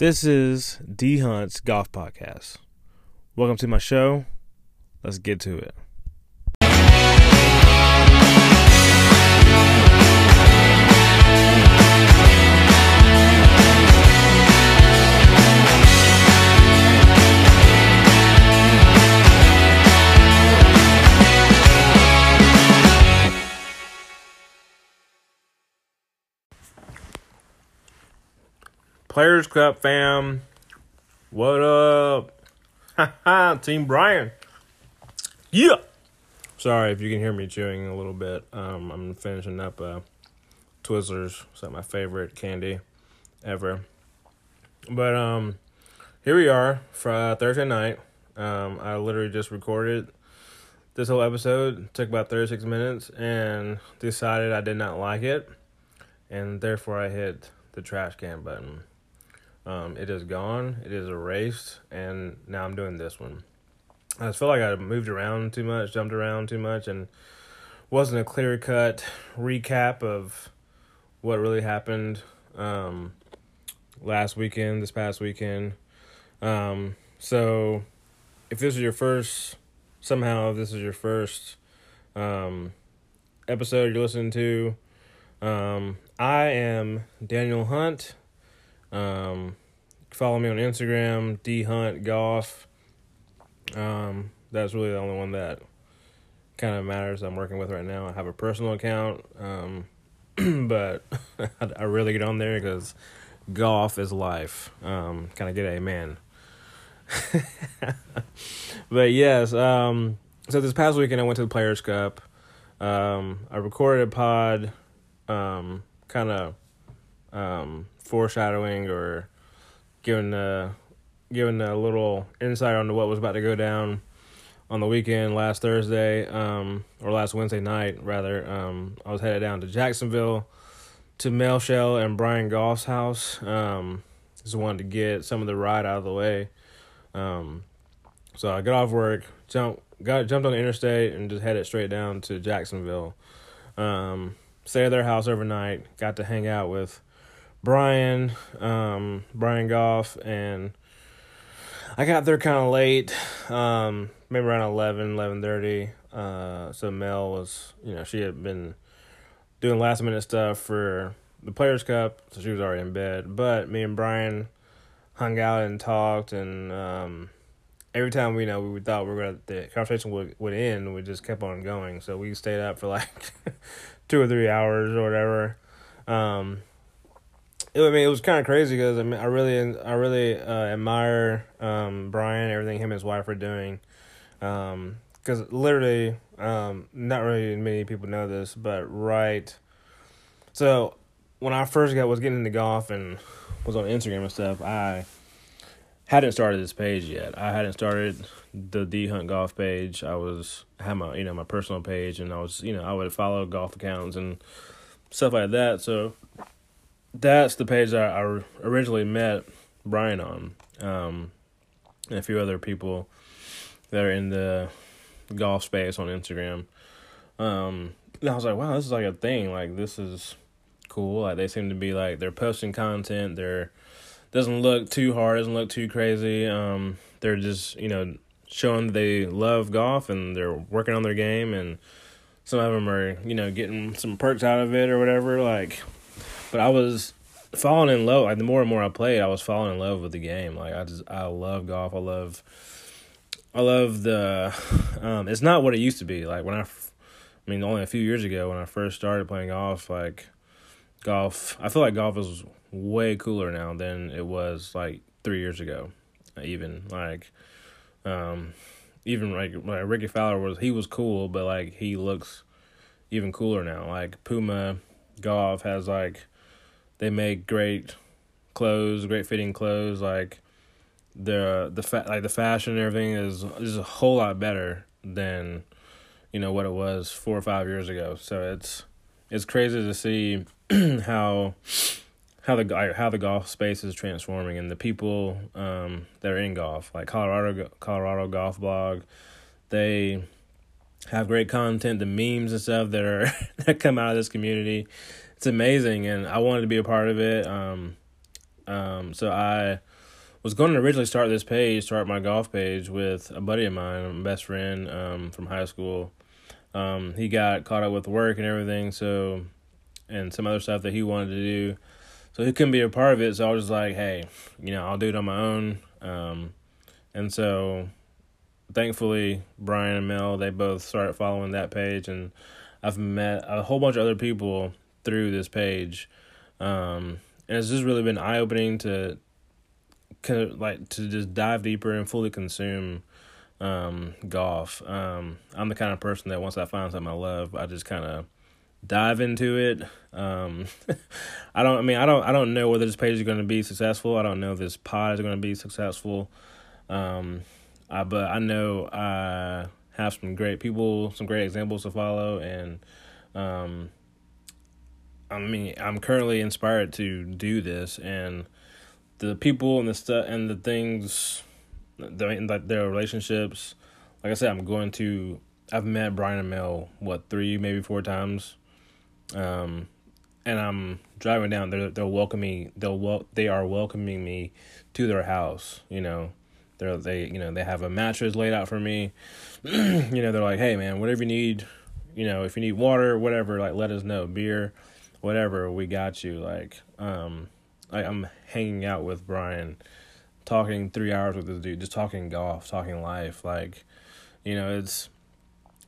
This is D Hunt's Golf Podcast. Welcome to my show. Let's get to it. Players Cup fam, what up? Team Brian. Yeah. Sorry if you can hear me chewing a little bit. Um, I'm finishing up uh, Twizzlers. It's like my favorite candy ever. But um, here we are for uh, Thursday night. Um, I literally just recorded this whole episode. Took about 36 minutes and decided I did not like it, and therefore I hit the trash can button. Um, it is gone. It is erased, and now I'm doing this one. I just feel like I moved around too much, jumped around too much, and wasn't a clear cut recap of what really happened um, last weekend, this past weekend. Um, so, if this is your first, somehow, if this is your first um, episode you're listening to, um, I am Daniel Hunt. Um, follow me on Instagram, D Hunt Golf. Um, that's really the only one that kind of matters. I'm working with right now. I have a personal account, um, but I really get on there because golf is life. Um, kind of get a man. but yes, um, so this past weekend I went to the Players Cup. Um, I recorded a pod, um, kind of um, foreshadowing or giving a giving a little insight on what was about to go down on the weekend last Thursday um, or last Wednesday night rather. Um, I was headed down to Jacksonville to Mel Shell and Brian Goff's house. Um, just wanted to get some of the ride out of the way. Um, so I got off work, jump, got jumped on the interstate, and just headed straight down to Jacksonville. Um, stayed at their house overnight. Got to hang out with Brian, um, Brian Goff, and I got there kind of late, um, maybe around 11, 11.30. Uh, so Mel was, you know, she had been doing last minute stuff for the Players Cup, so she was already in bed. But me and Brian hung out and talked, and um, every time we you know we thought we were gonna the conversation would would end, we just kept on going. So we stayed up for like two or three hours or whatever. Um, it, I mean, it was kind of crazy because I mean, I really, I really uh, admire um, Brian, everything him and his wife are doing. Because um, literally, um, not really many people know this, but right. So when I first got was getting into golf and was on Instagram and stuff, I hadn't started this page yet. I hadn't started the D Hunt Golf page. I was had my you know my personal page, and I was you know I would follow golf accounts and stuff like that. So that's the page that I originally met Brian on, um, and a few other people that are in the golf space on Instagram. Um, and I was like, wow, this is like a thing. Like this is cool. Like they seem to be like they're posting content. They're doesn't look too hard. Doesn't look too crazy. Um, they're just you know showing they love golf and they're working on their game and some of them are you know getting some perks out of it or whatever. Like but I was falling in love. Like the more and more I played, I was falling in love with the game. Like I just I love golf. I love I love the. Um, it's not what it used to be. Like when I, I mean, only a few years ago when I first started playing golf, like golf. I feel like golf is way cooler now than it was like three years ago. Even like, um, even like, like Rickie Fowler was he was cool, but like he looks even cooler now. Like Puma Golf has like they make great clothes, great fitting clothes. Like the the fa- like the fashion and everything is is a whole lot better than you know what it was four or five years ago. So it's it's crazy to see how how the how the golf space is transforming and the people um, that are in golf, like Colorado Colorado Golf Blog, they have great content, the memes and stuff that are that come out of this community it's amazing, and I wanted to be a part of it. Um, Um, so I was going to originally start this page, start my golf page with a buddy of mine, my best friend um, from high school. Um, he got caught up with work and everything, so and some other stuff that he wanted to do, so he couldn't be a part of it. So I was just like, hey, you know, I'll do it on my own. Um, and so, thankfully, Brian and Mel they both started following that page, and I've met a whole bunch of other people through this page, um, and it's just really been eye opening to kind of like to just dive deeper and fully consume um, golf. Um, I'm the kind of person that once I find something I love, I just kind of dive into it. Um, I don't. I mean, I don't. I don't know whether this page is going to be successful. I don't know if this pod is going to be successful. Um, I, but I know I have some great people, some great examples to follow, and um, I mean, I'm currently inspired to do this, and the people and the stuff and the things, the like their relationships. Like I said, I'm going to. I've met Brian and Mel what three maybe four times, um, and I'm driving down. They're they're welcoming. They'll wel- They are welcoming me to their house. You know, they're they you know they have a mattress laid out for me. you know, they're like, hey man, whatever you need. You know, if you need water, whatever, like let us know. Beer, whatever, we got you. Like, um, I, I'm hanging out with Brian, talking three hours with this dude, just talking golf, talking life. Like, you know, it's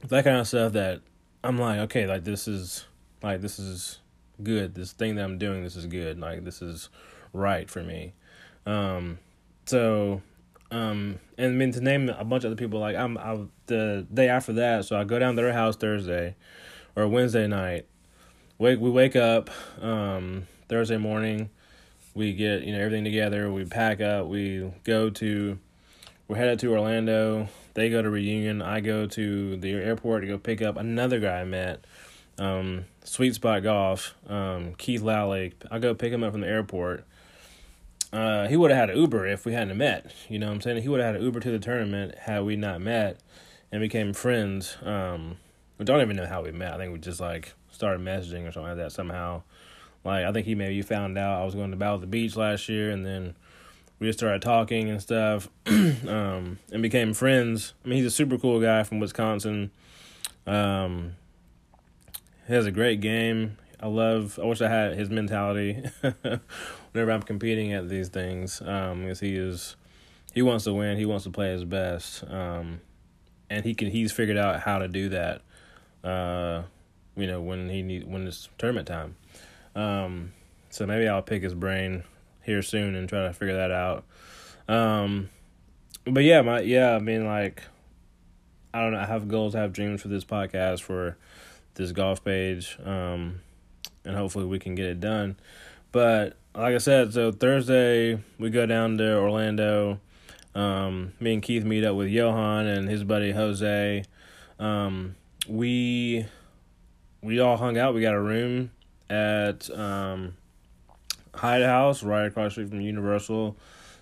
that kind of stuff that I'm like, okay, like this is like this is good. This thing that I'm doing, this is good. Like this is right for me. Um, so um, and I mean to name a bunch of other people, like I'm I, the day after that, so I go down to their house Thursday or Wednesday night. Wake we wake up um, Thursday morning. We get you know everything together. We pack up. We go to we're headed to orlando. They go to reunion. I go to the airport to go pick up another guy i met um, sweet spot golf um, keith lally. I go pick him up from the airport. Uh, he would have had an uber if we hadn't met you know what i'm saying? He would have had an uber to the tournament had we not met and became friends um, we don't even know how we met. I think we just like started messaging or something like that somehow like I think he maybe found out I was going to Battle the Beach last year, and then we just started talking and stuff, um, and became friends. I mean, he's a super cool guy from Wisconsin. Um, he has a great game. I love. I wish I had his mentality whenever I'm competing at these things. Um, because he is, he wants to win. He wants to play his best. Um, and he can. He's figured out how to do that. Uh, you know when he need when it's tournament time. Um, so maybe I'll pick his brain here soon and try to figure that out. Um, but yeah, my yeah, I mean like I don't know, I have goals, I have dreams for this podcast for this golf page. Um, and hopefully we can get it done. But like I said, so Thursday we go down to Orlando. Um, me and Keith meet up with Johan and his buddy Jose. Um, we we all hung out. We got a room at um, Hyatt House, right across street from Universal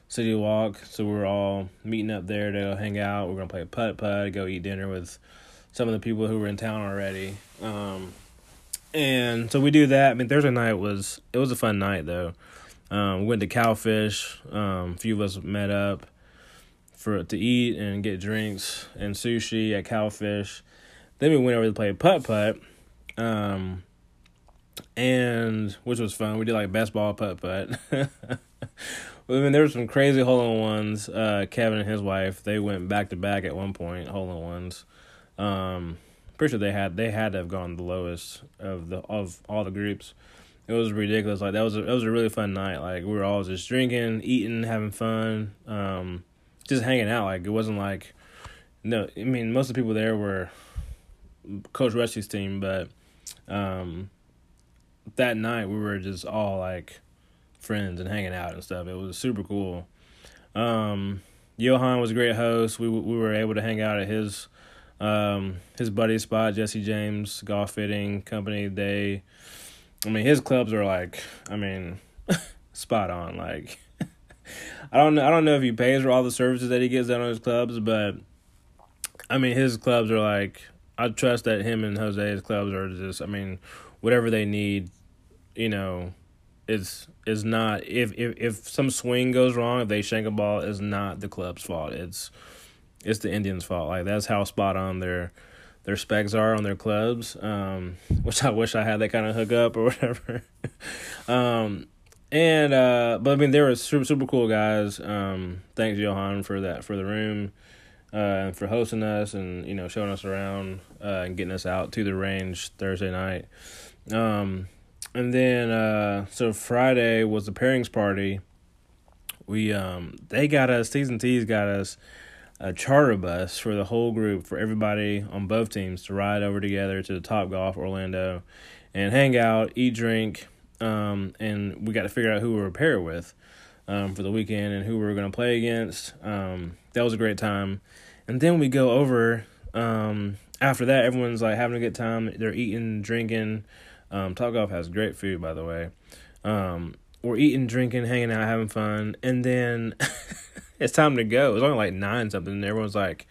City Walk. So we're all meeting up there to go hang out. We're gonna play putt putt, go eat dinner with some of the people who were in town already. Um, and so we do that. I mean, Thursday night was it was a fun night though. Um, we went to Cowfish. Um, a few of us met up for to eat and get drinks and sushi at Cowfish. Then we went over to play putt putt. Um, and which was fun. We did like best ball putt putt. I mean, there were some crazy hole in ones. Uh, Kevin and his wife they went back to back at one point hole in ones. Um, pretty sure they had they had to have gone the lowest of the of all the groups. It was ridiculous. Like that was a, it was a really fun night. Like we were all just drinking, eating, having fun, um, just hanging out. Like it wasn't like no. I mean, most of the people there were Coach Rusty's team, but um, that night we were just all like friends and hanging out and stuff. It was super cool. Um, Johan was a great host. We we were able to hang out at his um, his buddy's spot, Jesse James Golf Fitting Company. They, I mean, his clubs are like, I mean, spot on. Like, I don't know, I don't know if he pays for all the services that he gets out on his clubs, but I mean, his clubs are like, I trust that him and Jose's clubs are just, I mean, whatever they need, you know, is is not if if if some swing goes wrong, if they shank a ball, is not the club's fault. It's it's the Indians' fault. Like that's how spot on their their specs are on their clubs. Um, which I wish I had that kind of hookup or whatever. um, and uh, but I mean they were super super cool guys. Um, thanks Johan for that for the room. Uh, and for hosting us and you know showing us around uh, and getting us out to the range Thursday night. Um, and then uh, so Friday was the pairings party. We um they got us T's and T's got us a charter bus for the whole group for everybody on both teams to ride over together to the Top Golf Orlando and hang out, eat, drink, um, and we got to figure out who we were paired with um, for the weekend and who we were going to play against. Um, that was a great time. And then we go over um, after that. Everyone's like having a good time. They're eating, drinking. Um, Top Golf has great food, by the way. Um, we're eating, drinking, hanging out, having fun, and then it's time to go. It's only like nine something, and everyone's like,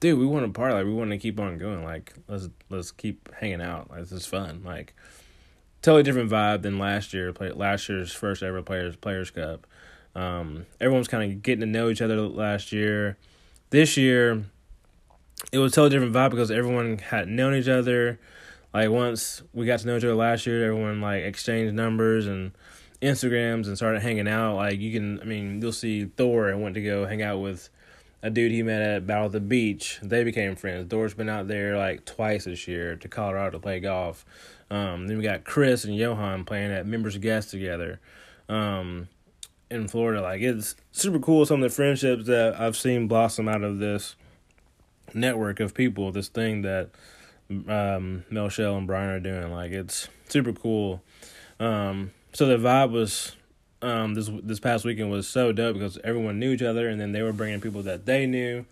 "Dude, we want to party. Like, we want to keep on going. Like, let's let's keep hanging out. Like, this is fun. Like, totally different vibe than last year. Play last year's first ever players Players Cup. Um, everyone's kind of getting to know each other last year. This year, it was a totally different vibe because everyone had known each other. Like once we got to know each other last year, everyone like exchanged numbers and Instagrams and started hanging out. Like you can, I mean, you'll see Thor and went to go hang out with a dude he met at Battle of the Beach. They became friends. Thor's been out there like twice this year to Colorado to play golf. Um, then we got Chris and Johan playing at Members Guest together um, in Florida. Like it's super cool. Some of the friendships that I've seen blossom out of this network of people. This thing that um, Mel Shell and Brian are doing. Like it's super cool. Um, so the vibe was um, this this past weekend was so dope because everyone knew each other, and then they were bringing people that they knew.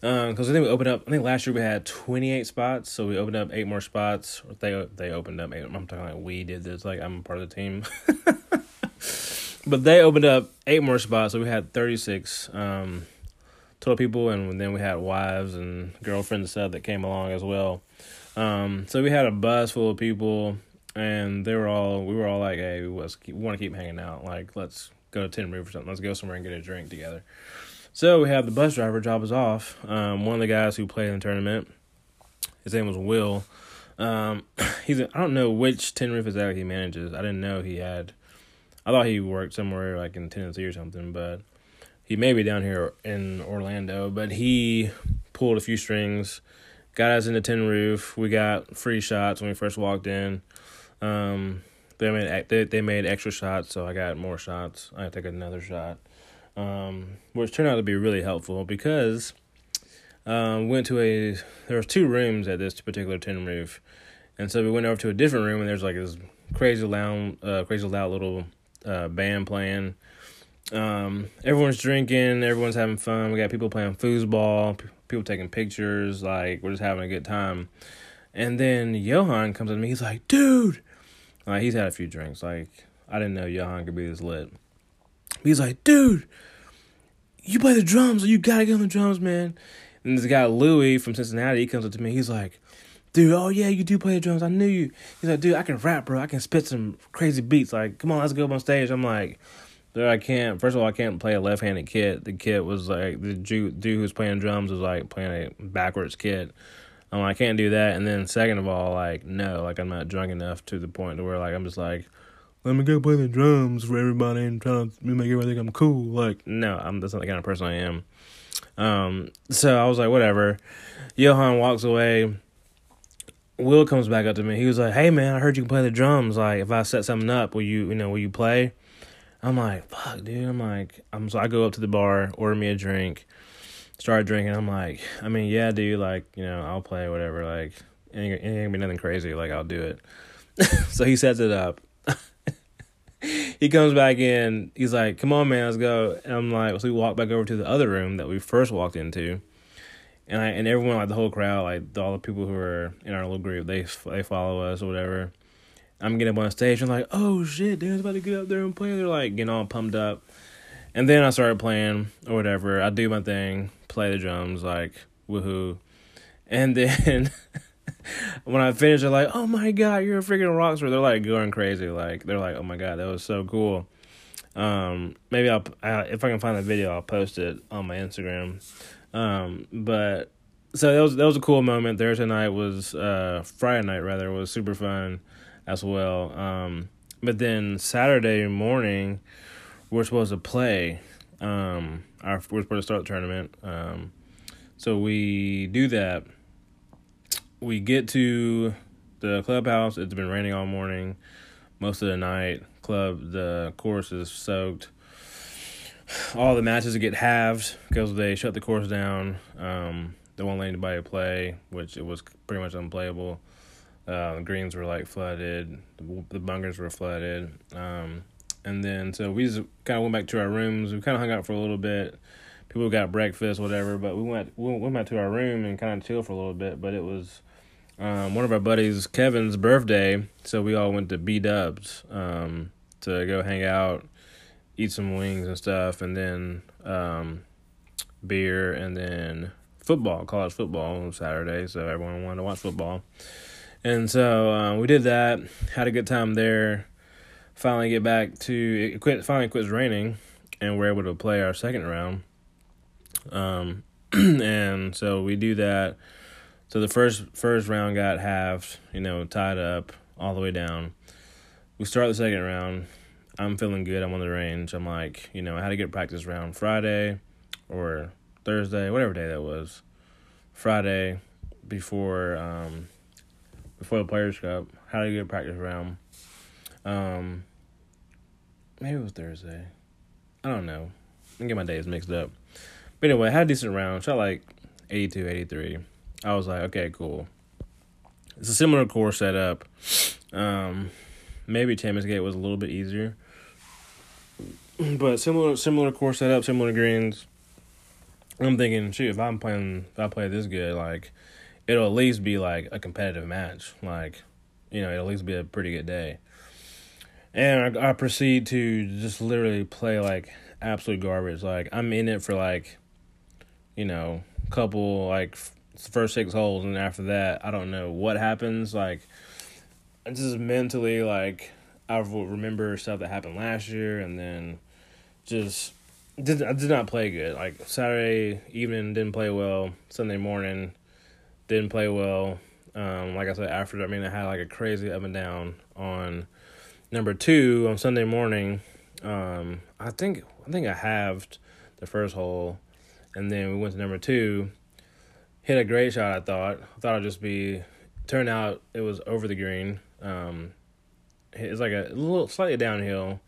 Because um, I think we opened up. I think last year we had twenty eight spots, so we opened up eight more spots. They they opened up. i I'm talking like we did this. Like I'm part of the team. but they opened up eight more spots, so we had thirty six um, total people, and then we had wives and girlfriends and stuff that came along as well. Um, so we had a bus full of people and they were all we were all like, hey, we was we want to keep hanging out. Like, let's go to Tin Roof or something. Let's go somewhere and get a drink together. So we have the bus driver drop us off. Um, one of the guys who played in the tournament, his name was Will. Um, he's I don't know which Tin Roof exactly he manages. I didn't know he had. I thought he worked somewhere like in Tennessee or something, but he may be down here in Orlando. But he pulled a few strings, got us into the Tin Roof. We got free shots when we first walked in. Um, they made they they made extra shots, so I got more shots. I took another shot, um, which turned out to be really helpful because um, went to a there was two rooms at this particular tin roof, and so we went over to a different room and there's like this crazy loud, uh, crazy loud little uh, band playing. Um, everyone's drinking, everyone's having fun. We got people playing foosball, people taking pictures. Like we're just having a good time. And then Johan comes up to me. He's like, "Dude, like he's had a few drinks. Like I didn't know Johan could be this lit. He's like, dude, you play the drums. You gotta get on the drums, man. And this guy Louis from Cincinnati, he comes up to me. He's like, dude, oh yeah, you do play the drums. I knew you. He's like, dude, I can rap, bro. I can spit some crazy beats. Like, come on, let's go up on stage. I'm like, dude, I can't. First of all, I can't play a left-handed kit. The kit was like the dude who's playing drums was like playing a backwards kit. I'm I can't do that. And then second of all, like, no, like I'm not drunk enough to the point to where like I'm just like, let me go play the drums for everybody and try to make everybody think I'm cool. Like, no, I'm that's not the kind of person I am. Um, so I was like, whatever. Johan walks away. Will comes back up to me. He was like, "Hey man, I heard you can play the drums. Like, if I set something up, will you, you know, will you play?" I'm like, "Fuck, dude." I'm like, I'm so I go up to the bar, order me a drink start drinking. I'm like, I mean, yeah, dude, like, you know, I'll play whatever. Like, ain't, ain't gonna be nothing crazy. Like, I'll do it. so he sets it up. he comes back in. He's like, come on, man, let's go. And I'm like, so we walk back over to the other room that we first walked into. And I and everyone, like the whole crowd, like all the people who are in our little group, they they follow us or whatever. I'm getting up on stage. I'm like, oh shit, Dan's about to get up there and play. They're like getting all pumped up. And then I started playing or whatever. I do my thing, play the drums, like woohoo. And then when I finish, they're like, "Oh my god, you're a freaking rock star!" They're like going crazy. Like they're like, "Oh my god, that was so cool." Um, maybe I'll if I can find the video, I'll post it on my Instagram. Um, but so that was that was a cool moment. Thursday night was uh Friday night rather was super fun as well. Um, but then Saturday morning, we're supposed to play. Um, our we're supposed to start the tournament. Um, so we do that. We get to the clubhouse. It's been raining all morning, most of the night. Club the course is soaked. All the matches get halved because they shut the course down. Um, they won't let anybody play, which it was pretty much unplayable. Uh, the greens were like flooded, the, the bunkers were flooded. Um, and then so we just kind of went back to our rooms. We kind of hung out for a little bit. People got breakfast, whatever. But we went we went back to our room and kind of chilled for a little bit. But it was um, one of our buddies, Kevin's birthday, so we all went to B Dubs um, to go hang out, eat some wings and stuff, and then um, beer, and then football, college football on Saturday. So everyone wanted to watch football. And so uh, we did that, had a good time there. Finally get back to it quit finally quits raining and we're able to play our second round. Um and so we do that. So the first first round got halved you know tied up all the way down. We start the second round. I'm feeling good. I'm on the range. I'm like you know i had a good practice round friday or thursday whatever day that was. Friday before um before the players cup had a good practice round um, maybe it was Thursday. I don't know. I get my days mixed up. But anyway, I had a decent round. Shot like 82, 83. I was like, okay, cool. It's a similar course setup. Um, maybe Champions Gate was a little bit easier. But similar similar course setup, similar greens. I'm thinking, shoot, if I'm playing if I play this good, like it'll at least be like a competitive match. Like, you know, it'll at least be a pretty good day and I, I proceed to just literally play like absolute garbage. Like I'm in it for like, you know, couple like first six holes, and after that, I don't know what happens. Like, I just mentally like I remember stuff that happened last year, and then just did I did not play good. Like Saturday evening didn't play well. Sunday morning didn't play well. Um, like I said, after I mean I had like a crazy up and down on Number two, on Sunday morning, um, I think I think I halved the first hole, and then we went to number two. Hit a great shot. I thought. I thought I'd just be. Turned out it was over the green. Um, it's like a little slightly downhill.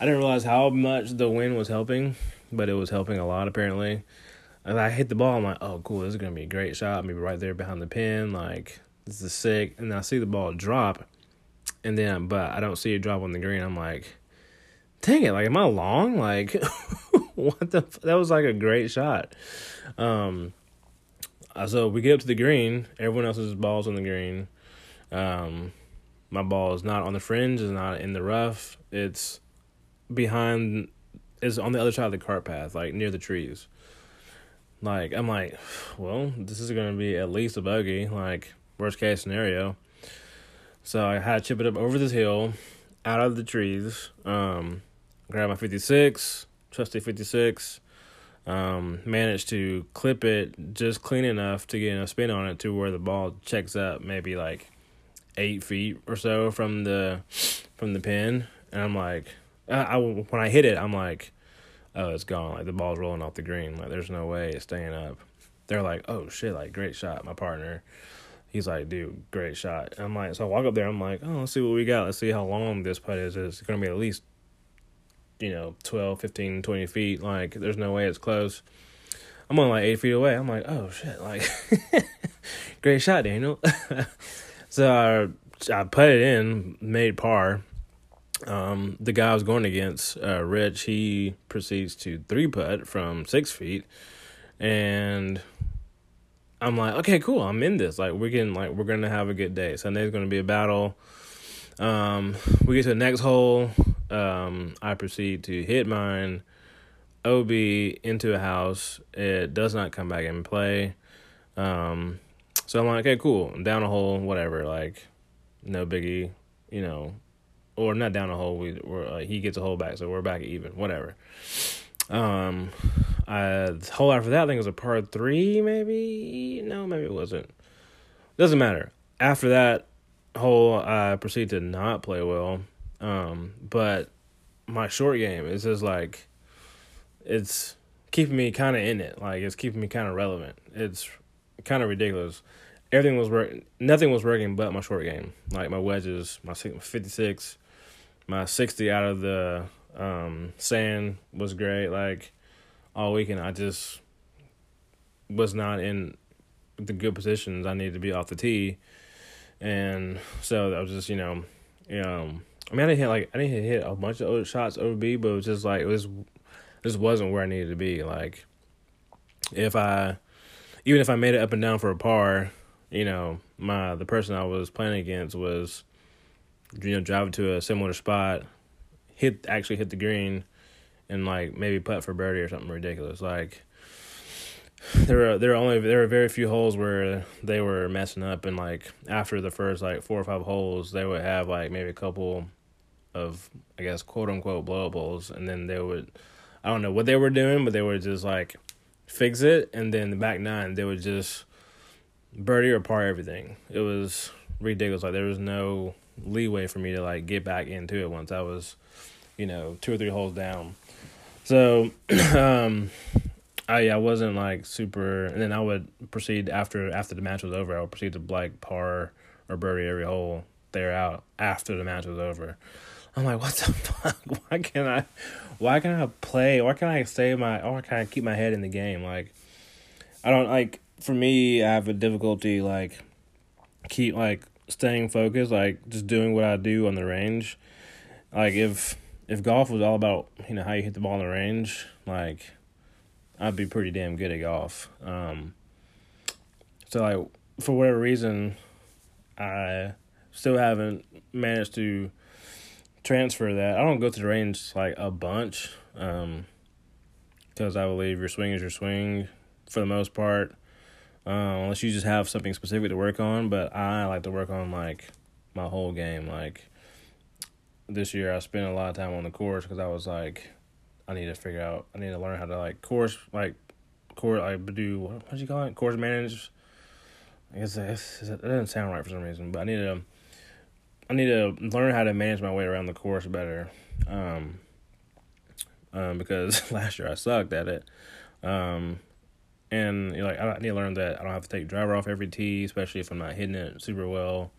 I didn't realize how much the wind was helping, but it was helping a lot apparently. And I hit the ball. I'm like, oh, cool. This is gonna be a great shot. Maybe right there behind the pin. Like this is sick. And I see the ball drop and then but I don't see it drop on the green. I'm like, dang it! Like, am I long? Like, what the? That was like a great shot. Um, uh, so we get up to the green. Everyone else's balls on the green. Um, my ball is not on the fringe. Is not in the rough. It's behind. Is on the other side of the cart path, like near the trees. Like I'm like, well, this is gonna be at least a bogey. Like worst case scenario. So I had to chip it up over this hill, out of the trees. Um, grab my 56, trusty 56. Um, managed to clip it just clean enough to get a spin on it to where the ball checks up maybe like eight feet or so from the from the pin. And I'm like, I, I when I hit it, I'm like, oh, it's gone. Like the ball's rolling off the green. Like there's no way it's staying up. They're like, oh shit, like great shot, my partner he's like, dude, great shot. I'm like, so I walk up there, I'm like, oh, let's see what we got. Let's see how long this putt is. It's going to be at least, you know, 12, 15, 20 feet. Like, there's no way it's close. I'm only like eight feet away. I'm like, oh, shit. Like, great shot, Daniel. so I, I put it in, made par. Um, the guy I was going against, uh, Rich, he proceeds to three putt from six feet. And I'm like, okay, cool. I'm in this. Like, we're getting like we're gonna have a good day. Sunday's gonna be a battle. Um, we get to the next hole. Um, I proceed to hit mine OB into a house. It does not come back in play. Um, So I'm like, okay, cool. I'm down a hole, whatever. Like, no biggie, you know, or not down a hole. We we're, uh, he gets a hole back, so we're back even, whatever. Um, I the hole after that, I think it was a par three, maybe. No, maybe it wasn't. Doesn't matter. After that hole, I proceed to not play well. Um, but my short game is just like, it's keeping me kind of in it. Like it's keeping me kind of relevant. It's kind of ridiculous. Everything was working. Nothing was working but my short game. Like my wedges, my fifty six, my sixty out of the um, sand was great. Like all weekend, I just was not in the good positions I needed to be off the tee, and so I was just you know, know. I mean, I didn't hit like I didn't hit a bunch of shots over B, but it was just like it was, this wasn't where I needed to be. Like, if I, even if I made it up and down for a par, you know, my the person I was playing against was, you know, driving to a similar spot, hit actually hit the green, and like maybe putt for birdie or something ridiculous. Like, there were there were only there were very few holes where they were messing up, and like after the first like four or five holes, they would have like maybe a couple of I guess quote unquote blow up holes, and then they would I don't know what they were doing, but they would just like fix it, and then the back nine they would just birdie or par everything. It was ridiculous. Like there was no leeway for me to like get back into it once I was, you know, two or three holes down. So, um, I I wasn't like super, and then I would proceed after after the match was over. I would proceed to like par or birdie every hole there out after the match was over. I'm like, what the fuck? Why can't I? Why can't I play? Why can't I stay my? Why can't I keep my head in the game? Like, I don't like. For me, I have a difficulty like keep like staying focused, like just doing what I do on the range. Like if if golf was all about you know how you hit the ball on the range, like I'd be pretty damn good at golf. Um, so like for whatever reason, I still haven't managed to transfer that. I don't go to the range like a bunch, um, because I believe your swing is your swing for the most part, uh, unless you just have something specific to work on. But I like to work on like my whole game. Like this year, I spent a lot of time on the course because I was like I need to figure out. I need to learn how to like course like course like do what what you call it course manage. I guess that doesn't sound right for some reason, but I need to. I need to learn how to manage my way around the course better. Um, um, because last year I sucked at it. Um, and you know, like I need to learn that I don't have to take driver off every tee, especially if I'm not hitting it super well,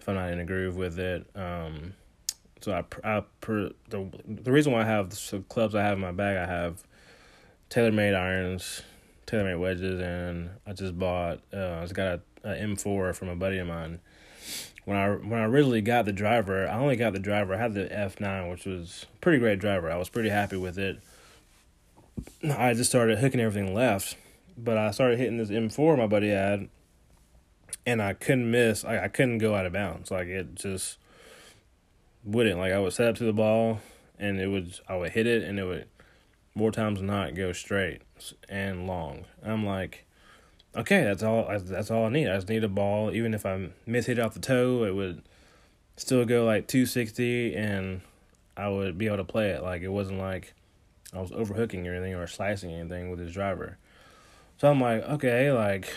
if I'm not in a groove with it. Um, so I, I the the reason why I have the clubs I have in my bag, I have TaylorMade irons, TaylorMade wedges, and I just bought. Uh, I just got a, a M4 from a buddy of mine. When I when I originally got the driver, I only got the driver. I had the F9, which was pretty great driver. I was pretty happy with it. I just started hooking everything left, but I started hitting this M4 my buddy had, and I couldn't miss. I, I couldn't go out of bounds. Like it just wouldn't like I would set up to the ball and it would I would hit it and it would more times than not go straight and long. I'm like, okay, that's all. That's all I need. I just need a ball. Even if I miss hit off the toe, it would still go like 260, and I would be able to play it. Like it wasn't like I was overhooking or anything or slicing anything with his driver. So I'm like, okay, like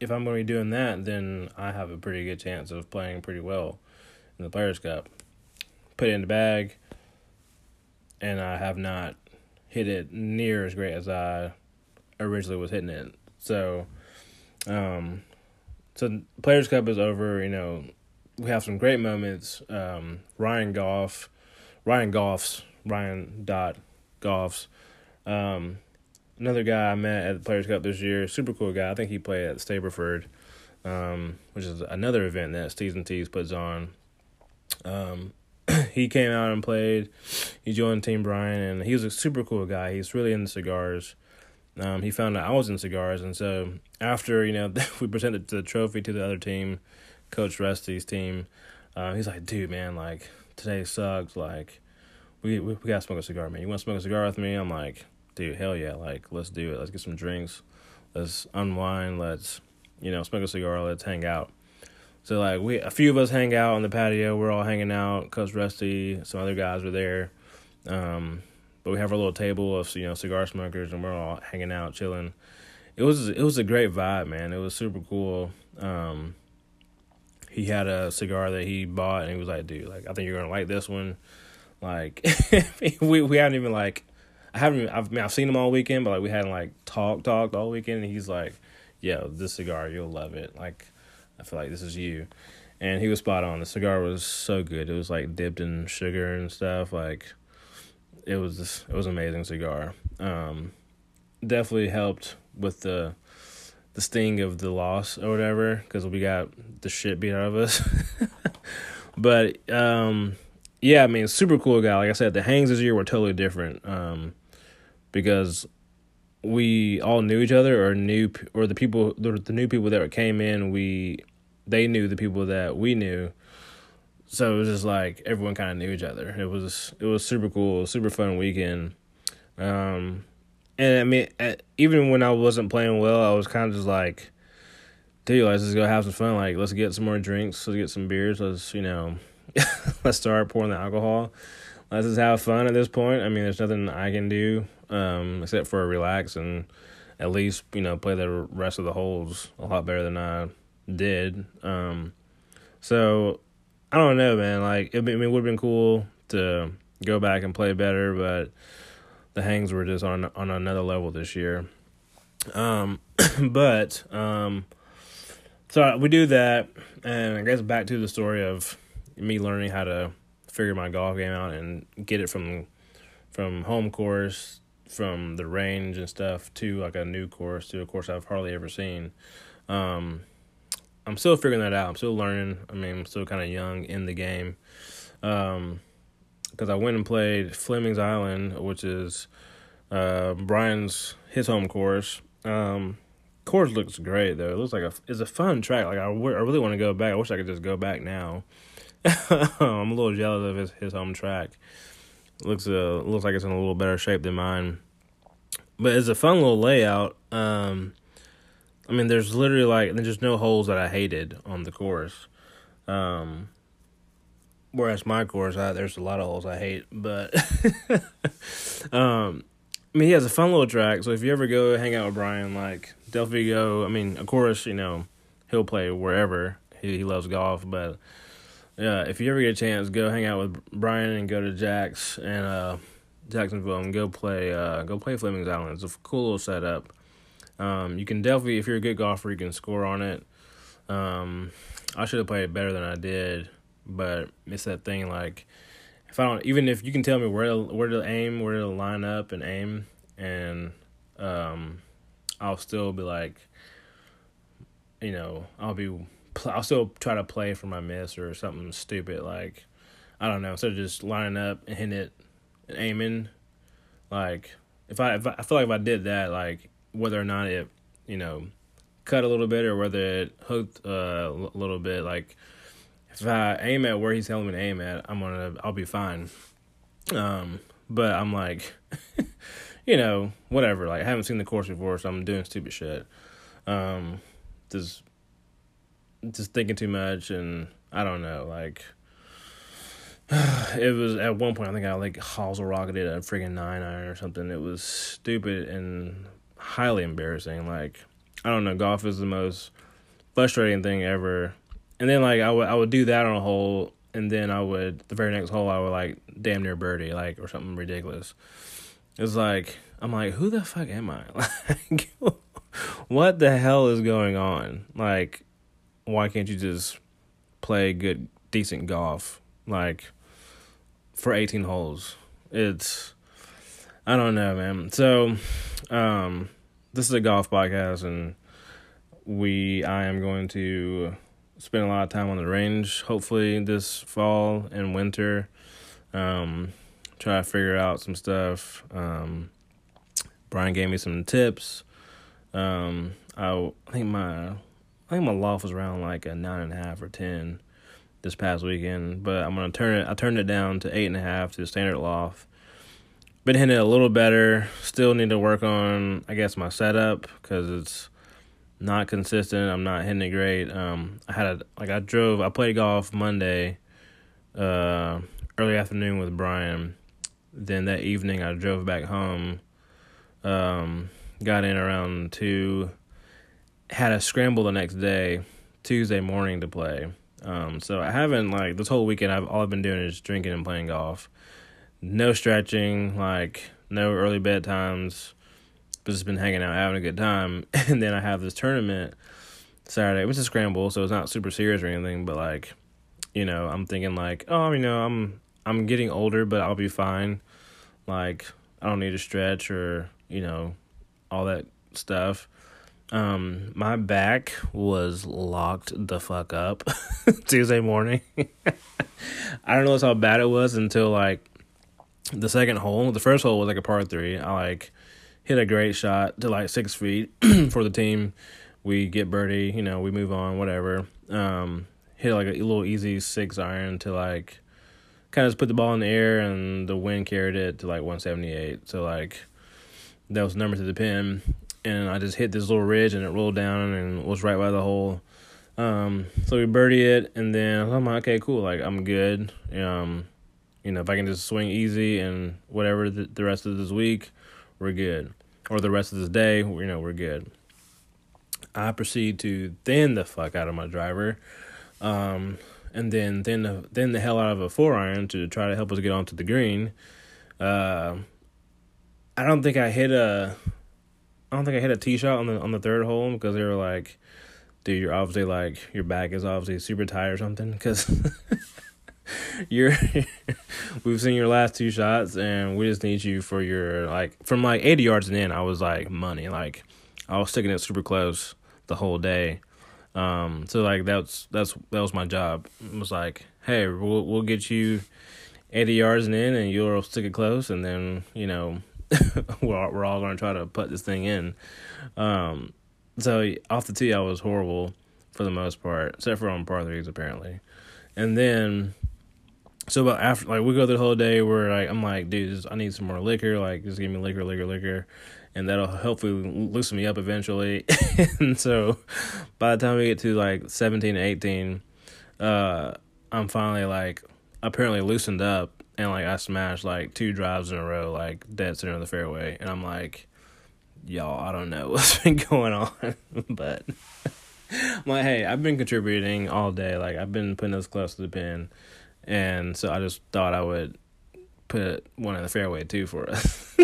if I'm going to be doing that, then I have a pretty good chance of playing pretty well in the Players Cup. Put it in the bag, and I have not hit it near as great as I originally was hitting it. So, um, so Players Cup is over. You know, we have some great moments. Um, Ryan Goff, Ryan Goff's, Ryan dot Goff's. Um, another guy I met at the Players Cup this year, super cool guy. I think he played at Stableford, um, which is another event that Steez and Tees puts on. Um, he came out and played. He joined Team Brian, and he was a super cool guy. He's really into cigars. Um, he found out I was in cigars, and so after you know we presented the trophy to the other team, Coach Rusty's team, uh, he's like, "Dude, man, like today sucks. Like, we we, we gotta smoke a cigar, man. You want to smoke a cigar with me?" I'm like, "Dude, hell yeah! Like, let's do it. Let's get some drinks. Let's unwind. Let's you know, smoke a cigar, let's hang out. So like we a few of us hang out on the patio. We're all hanging out. Cuz Rusty, some other guys were there. Um, but we have our little table of you know cigar smokers, and we're all hanging out, chilling. It was it was a great vibe, man. It was super cool. Um, he had a cigar that he bought, and he was like, "Dude, like I think you're gonna like this one." Like we we haven't even like I haven't I've I mean, I've seen him all weekend, but like we hadn't like talked talked all weekend. And he's like, "Yo, this cigar, you'll love it." Like I feel like this is you. And he was spot on. The cigar was so good. It was like dipped in sugar and stuff. Like it was just, it was amazing cigar. Um, definitely helped with the the sting of the loss or whatever because we got the shit beat out of us. but um, yeah, I mean, super cool guy. Like I said, the hangs this year were totally different um, because we all knew each other or knew or the people the, the new people that came in we they knew the people that we knew. So it was just like everyone kind of knew each other. It was it was super cool super fun weekend. Um and i mean even when i wasn't playing well i was kind of just like dude let's just go have some fun. Like let's get some more drinks. Let's get some beers. Let's you know let's start pouring the alcohol let's just have fun at this point. I mean, there's nothing I can do um, except for relax and at least you know play the rest of the holes a lot better than I did. Um, so I don't know, man. Like it, I mean, it would have been cool to go back and play better, but the hangs were just on on another level this year. Um, but um, so we do that, and I guess back to the story of me learning how to figure my golf game out and get it from from home course from the range and stuff to like a new course to a course I've hardly ever seen. Um, I'm still figuring that out. I'm still learning. I mean, I'm still kind of young in the game. Um, because I went and played Fleming's Island, which is uh Brian's his home course. Um, course looks great though. It looks like a it's a fun track. Like I, I really want to go back. I wish I could just go back now. I'm a little jealous of his, his home track. Looks uh looks like it's in a little better shape than mine. But it's a fun little layout. Um I mean there's literally like there's no holes that I hated on the course. Um whereas my course I, there's a lot of holes I hate, but um I mean he has a fun little track, so if you ever go hang out with Brian like Delphi go, I mean of course, you know, he'll play wherever. He he loves golf, but yeah, if you ever get a chance, go hang out with Brian and go to Jack's and uh, Jacksonville and go play uh, go play Fleming's Island. It's a cool little setup. Um, you can definitely, if you're a good golfer, you can score on it. Um, I should have played better than I did, but it's that thing like if I don't, even if you can tell me where to, where to aim, where to line up and aim, and um, I'll still be like, you know, I'll be I'll still try to play for my miss or something stupid like I don't know instead of just lining up and hitting it and aiming. Like if I if I, I feel like if I did that, like whether or not it you know cut a little bit or whether it hooked uh, a little bit, like if I aim at where he's telling me to aim at, I'm gonna I'll be fine. Um, but I'm like, you know, whatever. Like I haven't seen the course before, so I'm doing stupid shit. Um, just just thinking too much and I don't know, like it was at one point I think I like hosel rocketed a freaking nine iron or something. It was stupid and highly embarrassing. Like I don't know, golf is the most frustrating thing ever. And then like I would I would do that on a hole and then I would the very next hole I would like damn near birdie like or something ridiculous. It's like I'm like who the fuck am I? Like what the hell is going on? Like why can't you just play good, decent golf like for 18 holes? It's I don't know, man. So, um, this is a golf podcast, and we I am going to spend a lot of time on the range. Hopefully, this fall and winter, um, try to figure out some stuff. Um, Brian gave me some tips. Um, I, I think my I think my loft was around like a nine and a half or ten this past weekend, but I'm gonna turn it. I turned it down to eight and a half to the standard loft. Been hitting it a little better. Still need to work on, I guess, my setup because it's not consistent. I'm not hitting it great. Um, I had a like I drove. I played golf Monday, uh, early afternoon with Brian. Then that evening I drove back home. Um, got in around two. Had a scramble the next day, Tuesday morning to play. Um, so I haven't like this whole weekend. I've all I've been doing is drinking and playing golf. No stretching, like no early bedtimes. Just been hanging out, having a good time. And then I have this tournament Saturday. It was a scramble, so it's not super serious or anything. But like, you know, I'm thinking like, oh, you know, I'm I'm getting older, but I'll be fine. Like, I don't need to stretch or you know, all that stuff. Um, my back was locked the fuck up Tuesday morning. I don't know how bad it was until like the second hole. The first hole was like a par three. I like hit a great shot to like six feet for the team. We get birdie, you know, we move on, whatever. Um, hit like a little easy six iron to like kind of just put the ball in the air, and the wind carried it to like 178. So like that was number to the pin and I just hit this little ridge and it rolled down and was right by the hole. Um, so we birdie it, and then I'm like, okay, cool, like I'm good. Um, you know, if I can just swing easy and whatever the, the rest of this week, we're good. Or the rest of this day, you know, we're good. I proceed to thin the fuck out of my driver, um, and then thin the the hell out of a four iron to try to help us get onto the green. Uh, I don't think I hit a I don't think I hit a tee shot on the on the third hole because they were like, "Dude, you're obviously like your back is obviously super tight or something." Because you're, we've seen your last two shots and we just need you for your like from like 80 yards and in. I was like money, like I was sticking it super close the whole day. Um, so like that's that's that was my job. It was like, hey, we'll we'll get you 80 yards and in, and you'll stick it close, and then you know we're all, we're all going to try to put this thing in. Um, so off the tee, I was horrible for the most part, except for on par threes apparently. And then, so about after like we go the whole day, where like I'm like, dude, I need some more liquor. Like, just give me liquor, liquor, liquor, and that'll hopefully loosen me up eventually. and so, by the time we get to like 17, 18, uh, I'm finally like apparently loosened up and like I smashed like two drives in a row, like dead center of the fairway, and I'm like, y'all, I don't know what's been going on, but I'm like, hey, I've been contributing all day, like I've been putting this close to the pin, and so I just thought I would put one in the fairway too for us.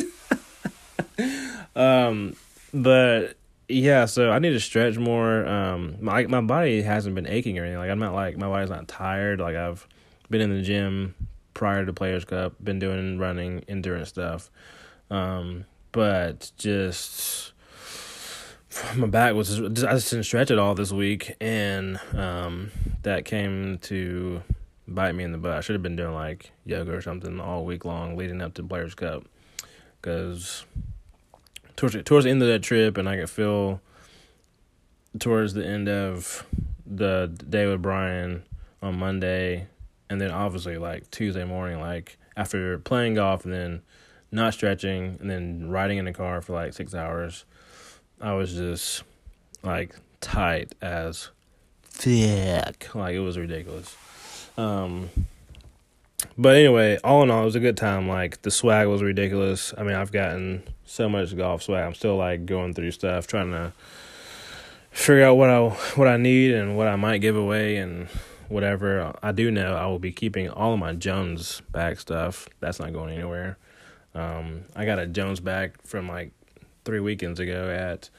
um, but yeah, so I need to stretch more. Um, my my body hasn't been aching or anything. Like I'm not like my body's not tired. Like I've been in the gym prior to Players Cup, been doing running endurance stuff. Um, but just my back was just, I just didn't stretch it all this week, and um, that came to bite me in the butt. I should have been doing like yoga or something all week long leading up to Players Cup, because towards towards the end of that trip, and I could feel towards the end of the day with Brian on Monday and then obviously like Tuesday morning, like after playing golf and then not stretching and then riding in the car for like six hours, I was just like tight as thick. Like it was ridiculous. Um, but anyway, all in all, it was a good time. Like the swag was ridiculous. I mean, I've gotten so much golf swag. I'm still like going through stuff, trying to figure out what I what I need and what I might give away and whatever. I do know I will be keeping all of my Jones bag stuff. That's not going anywhere. Um, I got a Jones bag from like three weekends ago at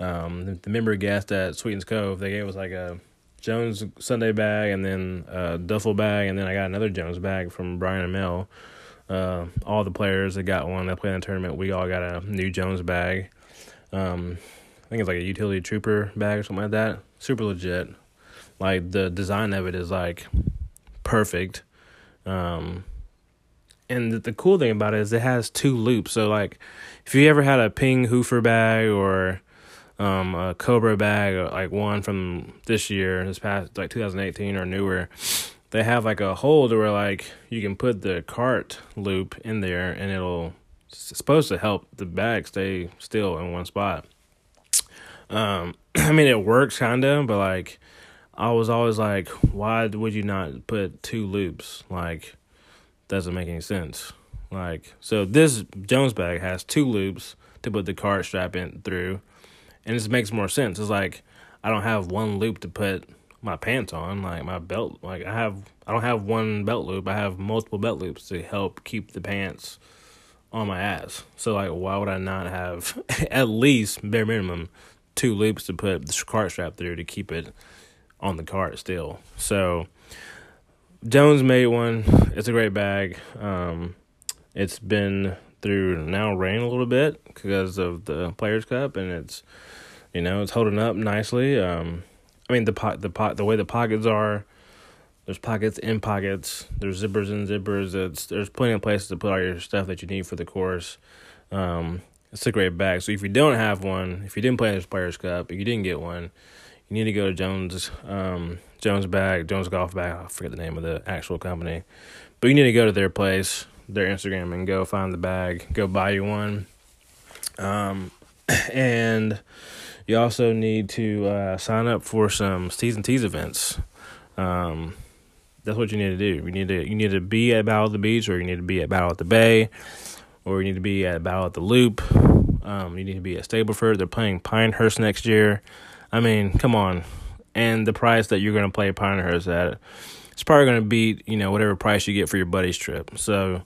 um, the member guest at Sweetens Cove. They gave us like a Jones Sunday bag and then a duffel bag, and then I got another Jones bag from Brian and Mel. Uh, all the players that got one that played in the tournament, we all got a new Jones bag. Um, I think it's like a Utility Trouper bag or something like that. Super legit. Like the design of it is like perfect. Um and the, the cool thing about it is it has two loops. So like if you ever had a ping hoofer bag or um a cobra bag or like one from this year, this past like 2018 or newer, they have like a hole where like you can put the cart loop in there and it'll supposed to help the bag stay still in one spot. Um, I mean, it works kind of, but like, I was always like, why would you not put two loops? Like, doesn't make any sense. Like, so this Jones bag has two loops to put the cart strap in through, and this makes more sense. It's like I don't have one loop to put my pants on, like my belt. Like I have, I don't have one belt loop. I have multiple belt loops to help keep the pants on my ass. So like, why would I not have at least bare minimum two loops to put the cart strap through to keep it on the cart still? So Jones made one. It's a great bag. Um, it's been through now rain a little bit because of the Players Cup, and it's you know it's holding up nicely. Um, I mean the pot the pot the way the pockets are. There's pockets in pockets. There's zippers and zippers. It's there's plenty of places to put all your stuff that you need for the course. Um, it's a great bag. So if you don't have one, if you didn't play this Players Cup, if you didn't get one, you need to go to Jones um, Jones Bag, Jones Golf Bag. I forget the name of the actual company, but you need to go to their place, their Instagram, and go find the bag. Go buy you one. Um, and you also need to uh, sign up for some T's and T's events. Um, that's what you need to do. You need to you need to be at Battle at the Beach, or you need to be at Battle at the Bay, or you need to be at Battle at the Loop. Um, you need to be at Stableford. They're playing Pinehurst next year. I mean, come on. And the price that you're going to play Pinehurst at, it's probably going to beat you know whatever price you get for your buddy's trip. So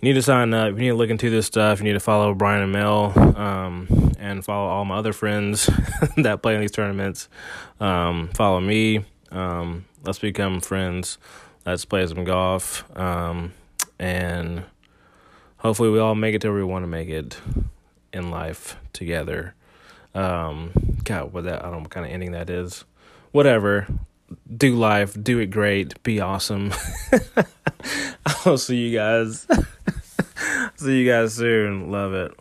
you need to sign up. You need to look into this stuff. You need to follow Brian and Mel, um, and follow all my other friends that play in these tournaments. Um, follow me. Um, let's become friends. Let's play some golf. Um, and hopefully we all make it to where we want to make it in life together. Um, God, what that I don't know what kind of ending that is. Whatever. Do life, do it great, be awesome. I'll see you guys. see you guys soon. Love it.